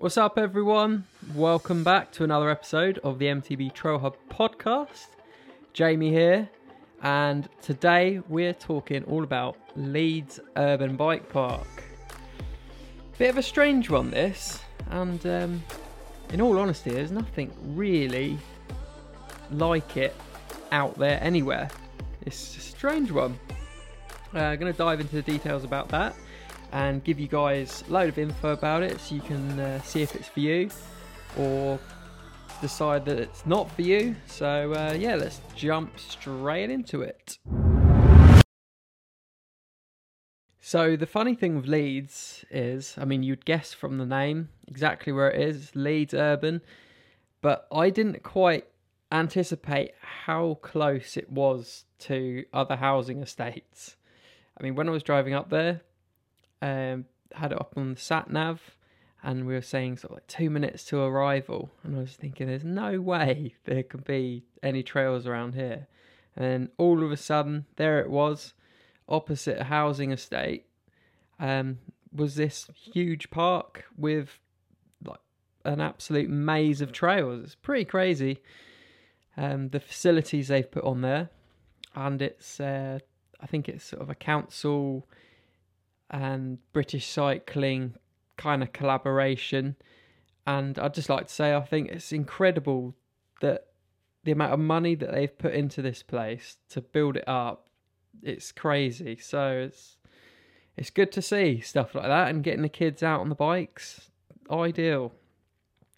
What's up, everyone? Welcome back to another episode of the MTB Trail Hub podcast. Jamie here, and today we're talking all about Leeds Urban Bike Park. Bit of a strange one, this, and um, in all honesty, there's nothing really like it out there anywhere. It's a strange one. I'm uh, going to dive into the details about that and give you guys a load of info about it so you can uh, see if it's for you or decide that it's not for you. So, uh, yeah, let's jump straight into it. So, the funny thing with Leeds is, I mean, you'd guess from the name exactly where it is Leeds Urban, but I didn't quite anticipate how close it was to other housing estates. I mean, when I was driving up there, um, had it up on the sat nav, and we were saying sort of like two minutes to arrival, and I was thinking, there's no way there could be any trails around here. And then all of a sudden, there it was, opposite a housing estate, um, was this huge park with like an absolute maze of trails. It's pretty crazy. Um, the facilities they've put on there, and it's uh, I think it's sort of a council and British cycling kind of collaboration. And I'd just like to say, I think it's incredible that the amount of money that they've put into this place to build it up, it's crazy. So it's it's good to see stuff like that and getting the kids out on the bikes, ideal.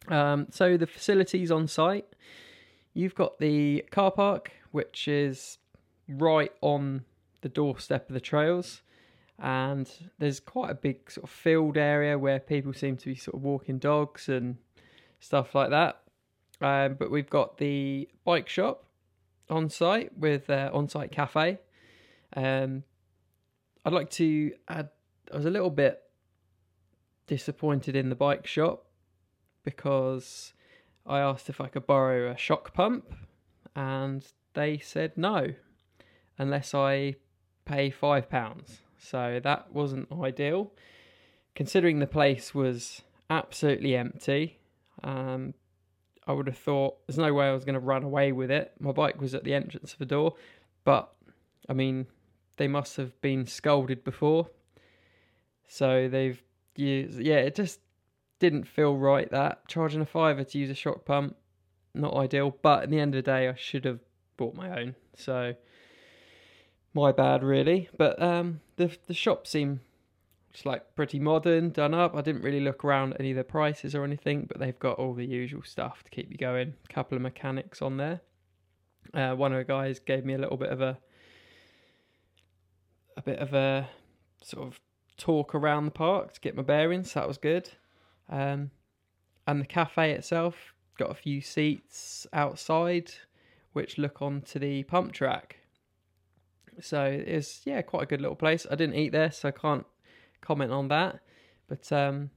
Um, so the facilities on site, you've got the car park, which is right on the doorstep of the trails and there's quite a big sort of field area where people seem to be sort of walking dogs and stuff like that. Um, but we've got the bike shop on site with uh, on site cafe. Um, I'd like to add, I was a little bit disappointed in the bike shop because I asked if I could borrow a shock pump and they said no unless I pay five pounds. So that wasn't ideal. Considering the place was absolutely empty, um, I would have thought there's no way I was going to run away with it. My bike was at the entrance of the door, but I mean, they must have been scolded before. So they've used, yeah, it just didn't feel right that charging a fiver to use a shock pump, not ideal. But at the end of the day, I should have bought my own. So my bad really. But um, the the shop seemed just like pretty modern, done up. I didn't really look around any of the prices or anything, but they've got all the usual stuff to keep you going. A couple of mechanics on there. Uh, one of the guys gave me a little bit of a a bit of a sort of talk around the park to get my bearings. So that was good. Um, and the cafe itself got a few seats outside, which look onto the pump track. So it's yeah, quite a good little place. I didn't eat there, so I can't comment on that. But um,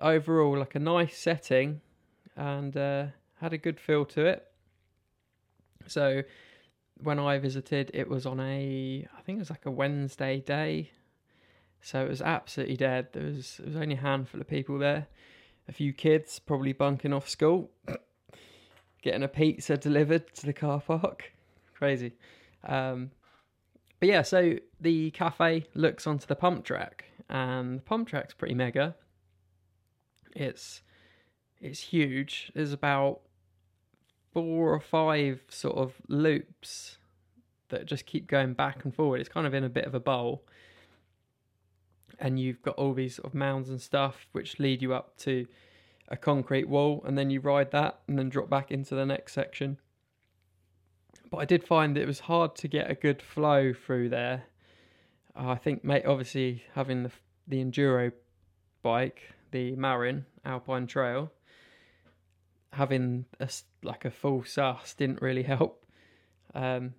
overall, like a nice setting, and uh, had a good feel to it. So when I visited, it was on a I think it was like a Wednesday day, so it was absolutely dead. There was there was only a handful of people there, a few kids probably bunking off school, getting a pizza delivered to the car park, crazy. Um, but yeah, so the cafe looks onto the pump track, and the pump track's pretty mega. It's it's huge. There's about four or five sort of loops that just keep going back and forward. It's kind of in a bit of a bowl. And you've got all these sort of mounds and stuff which lead you up to a concrete wall, and then you ride that and then drop back into the next section. But I did find that it was hard to get a good flow through there. Uh, I think, mate, obviously having the the enduro bike, the Marin Alpine Trail, having a, like a full sus didn't really help. Um,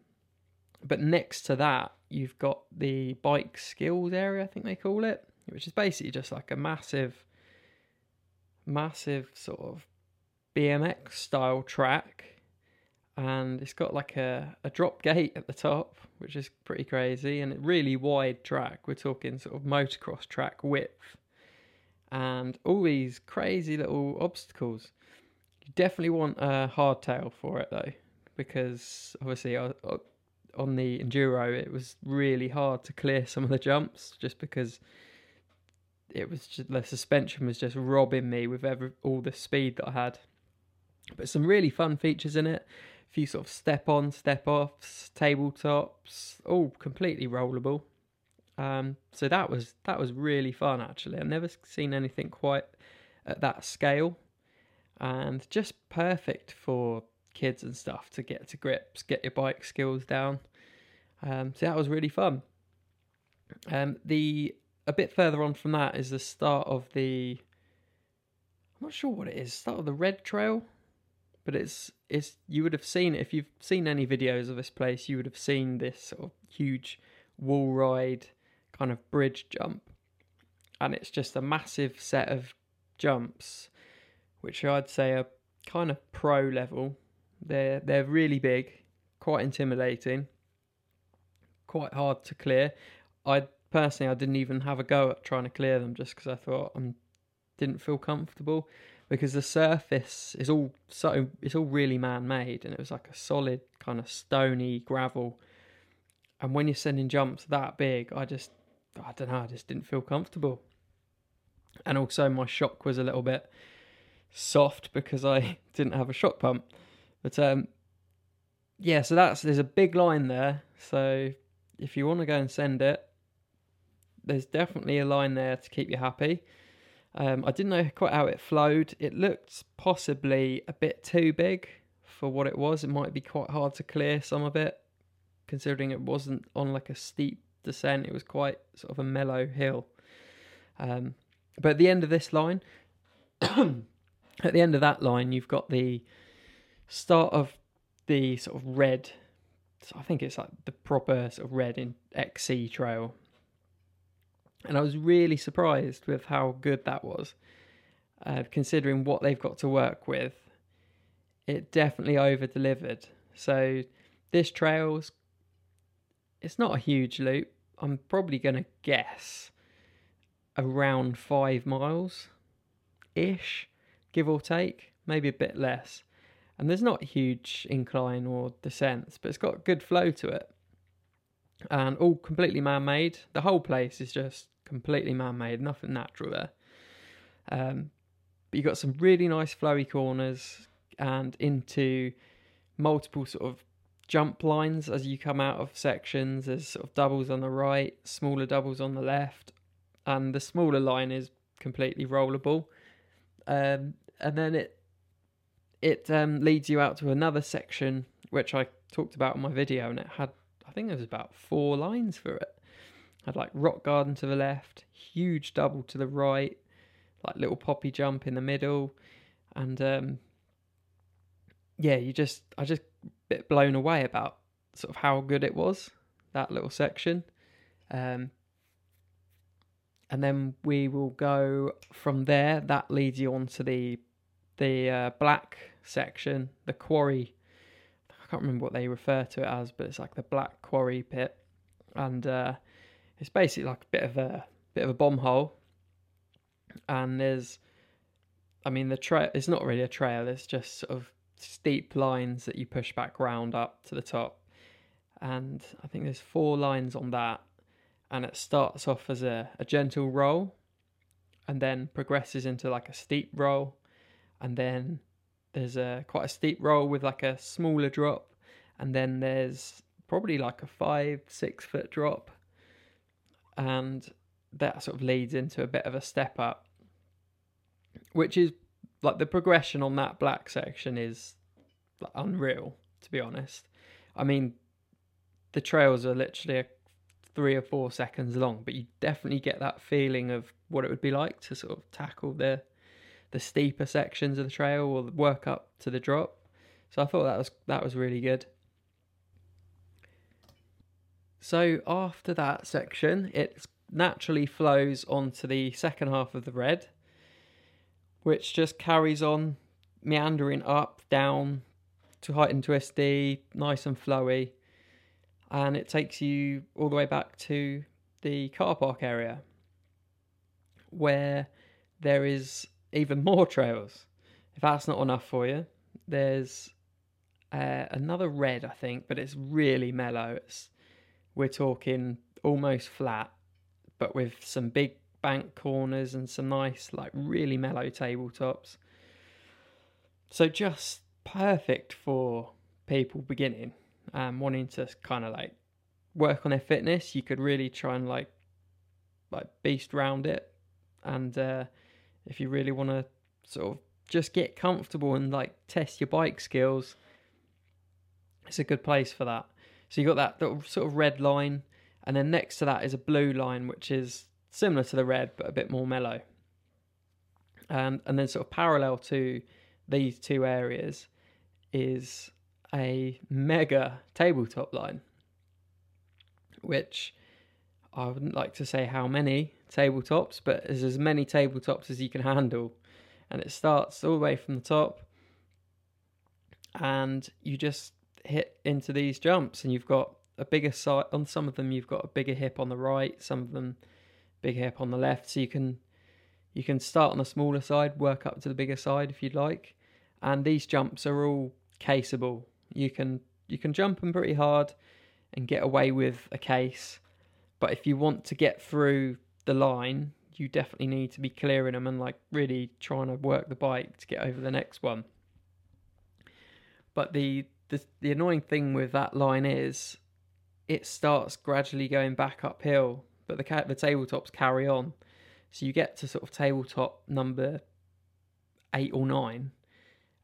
but next to that, you've got the bike skills area, I think they call it, which is basically just like a massive, massive sort of BMX style track and it's got like a, a drop gate at the top, which is pretty crazy, and a really wide track. We're talking sort of motocross track width, and all these crazy little obstacles. You definitely want a hardtail for it though, because obviously uh, uh, on the enduro it was really hard to clear some of the jumps just because it was just the suspension was just robbing me with every, all the speed that I had. But some really fun features in it. Few sort of step on, step offs, tabletops, all completely rollable. Um, so that was that was really fun actually. I've never seen anything quite at that scale, and just perfect for kids and stuff to get to grips, get your bike skills down. Um, so that was really fun. Um, the a bit further on from that is the start of the. I'm not sure what it is. Start of the Red Trail, but it's it's you would have seen if you've seen any videos of this place, you would have seen this sort of huge wall ride kind of bridge jump, and it's just a massive set of jumps, which I'd say are kind of pro level. They're they're really big, quite intimidating, quite hard to clear. I personally I didn't even have a go at trying to clear them just because I thought I didn't feel comfortable because the surface is all so it's all really man made and it was like a solid kind of stony gravel. And when you're sending jumps that big, I just I don't know, I just didn't feel comfortable. And also my shock was a little bit soft because I didn't have a shock pump. But um yeah, so that's there's a big line there. So if you want to go and send it, there's definitely a line there to keep you happy. Um, I didn't know quite how it flowed. It looked possibly a bit too big for what it was. It might be quite hard to clear some of it, considering it wasn't on like a steep descent. It was quite sort of a mellow hill. Um, but at the end of this line, at the end of that line, you've got the start of the sort of red. I think it's like the proper sort of red in XC trail and I was really surprised with how good that was, uh, considering what they've got to work with. It definitely over delivered. So this trail's it's not a huge loop. I'm probably going to guess around five miles ish, give or take, maybe a bit less. And there's not huge incline or descents, but it's got good flow to it. And all completely man made. The whole place is just completely man-made, nothing natural there. Um, but you got some really nice flowy corners and into multiple sort of jump lines as you come out of sections. There's sort of doubles on the right, smaller doubles on the left, and the smaller line is completely rollable. Um, and then it it um, leads you out to another section which I talked about in my video, and it had I think there was about four lines for it. Had like rock garden to the left, huge double to the right, like little poppy jump in the middle, and um, yeah, you just I just bit blown away about sort of how good it was that little section. Um, and then we will go from there. That leads you on to the the uh, black section, the quarry. I can't remember what they refer to it as, but it's like the black quarry pit, and uh, it's basically like a bit of a bit of a bomb hole, and there's, I mean, the trail. It's not really a trail. It's just sort of steep lines that you push back round up to the top, and I think there's four lines on that, and it starts off as a, a gentle roll, and then progresses into like a steep roll, and then there's a quite a steep roll with like a smaller drop, and then there's probably like a five six foot drop and that sort of leads into a bit of a step up, which is like the progression on that black section is like, unreal, to be honest. I mean, the trails are literally three or four seconds long, but you definitely get that feeling of what it would be like to sort of tackle the the steeper sections of the trail or work up to the drop. So I thought that was that was really good. So after that section, it naturally flows onto the second half of the red, which just carries on meandering up, down to height and twisty, nice and flowy, and it takes you all the way back to the car park area, where there is even more trails. If that's not enough for you, there's uh, another red, I think, but it's really mellow. It's, we're talking almost flat, but with some big bank corners and some nice, like really mellow tabletops. So just perfect for people beginning, um, wanting to kind of like work on their fitness. You could really try and like like beast round it, and uh, if you really want to sort of just get comfortable and like test your bike skills, it's a good place for that. So you've got that little sort of red line, and then next to that is a blue line, which is similar to the red but a bit more mellow. And and then sort of parallel to these two areas is a mega tabletop line, which I wouldn't like to say how many tabletops, but there's as many tabletops as you can handle. And it starts all the way from the top, and you just hit into these jumps, and you've got a bigger side on some of them. You've got a bigger hip on the right, some of them big hip on the left. So you can you can start on the smaller side, work up to the bigger side if you'd like. And these jumps are all caseable. You can you can jump them pretty hard and get away with a case but if you want to get through the line, you definitely need to be clearing them and like really trying to work the bike to get over the next one. But the the, the annoying thing with that line is it starts gradually going back uphill, but the the tabletops carry on. So you get to sort of tabletop number eight or nine,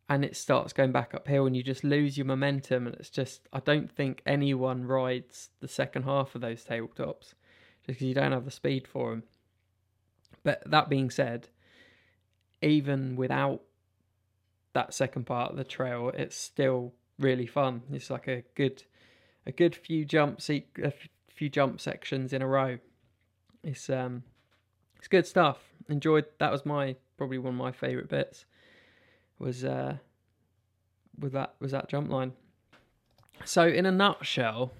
and it starts going back uphill and you just lose your momentum and it's just i don't think anyone rides the second half of those tabletops just because you don't have the speed for them but that being said even without that second part of the trail it's still really fun it's like a good a good few jumps a few jump sections in a row it's um it's good stuff enjoyed that was my probably one of my favorite bits was uh, with that was that jump line. So in a nutshell,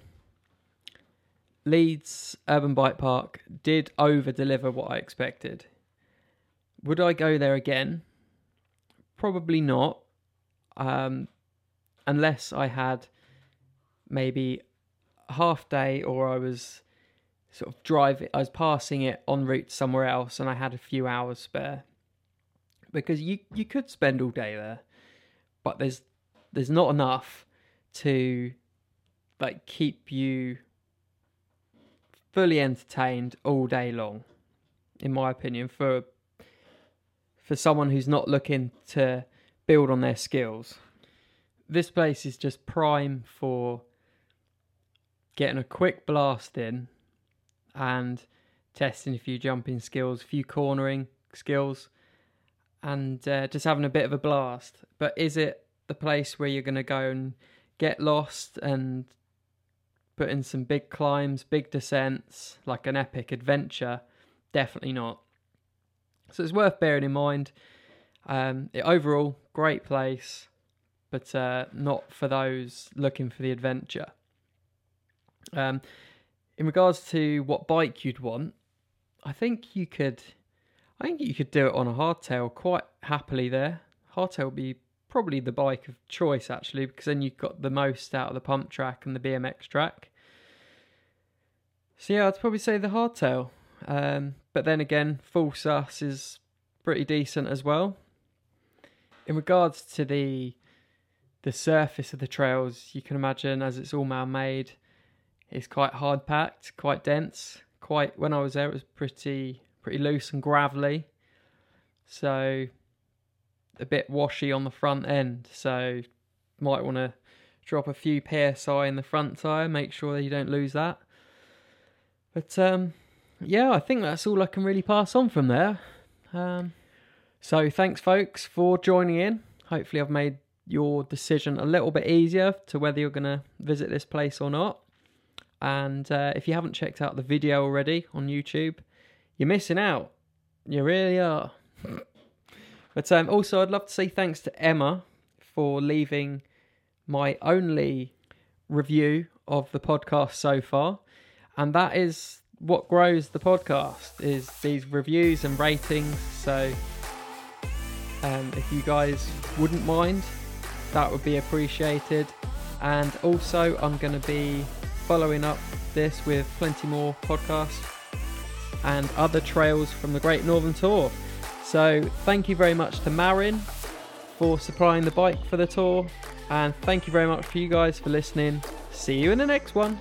Leeds Urban Bike Park did over deliver what I expected. Would I go there again? Probably not. Um, unless I had maybe half day or I was sort of driving, I was passing it en route somewhere else and I had a few hours spare because you you could spend all day there, but there's there's not enough to like keep you fully entertained all day long, in my opinion. For for someone who's not looking to build on their skills, this place is just prime for getting a quick blast in and testing a few jumping skills, a few cornering skills, and uh, just having a bit of a blast. But is it the place where you're going to go and get lost and put in some big climbs, big descents, like an epic adventure? Definitely not. So it's worth bearing in mind. Um, it, overall, great place, but uh, not for those looking for the adventure. Um, in regards to what bike you'd want, I think you could I think you could do it on a hardtail quite happily there. Hardtail would be probably the bike of choice actually, because then you've got the most out of the pump track and the BMX track. So yeah, I'd probably say the hardtail. Um, but then again, full sus is pretty decent as well. In regards to the the surface of the trails, you can imagine as it's all man made, it's quite hard packed, quite dense. Quite when I was there, it was pretty pretty loose and gravelly. So a bit washy on the front end. So might want to drop a few psi in the front tire, make sure that you don't lose that. But um, yeah, I think that's all I can really pass on from there. Um, so thanks, folks, for joining in. Hopefully, I've made your decision a little bit easier to whether you're going to visit this place or not. And uh, if you haven't checked out the video already on YouTube, you're missing out. You really are. but um, also, I'd love to say thanks to Emma for leaving my only review of the podcast so far. And that is what grows the podcast is these reviews and ratings. So um, if you guys wouldn't mind, that would be appreciated. And also, I'm going to be following up this with plenty more podcasts and other trails from the Great Northern Tour. So, thank you very much to Marin for supplying the bike for the tour, and thank you very much for you guys for listening. See you in the next one.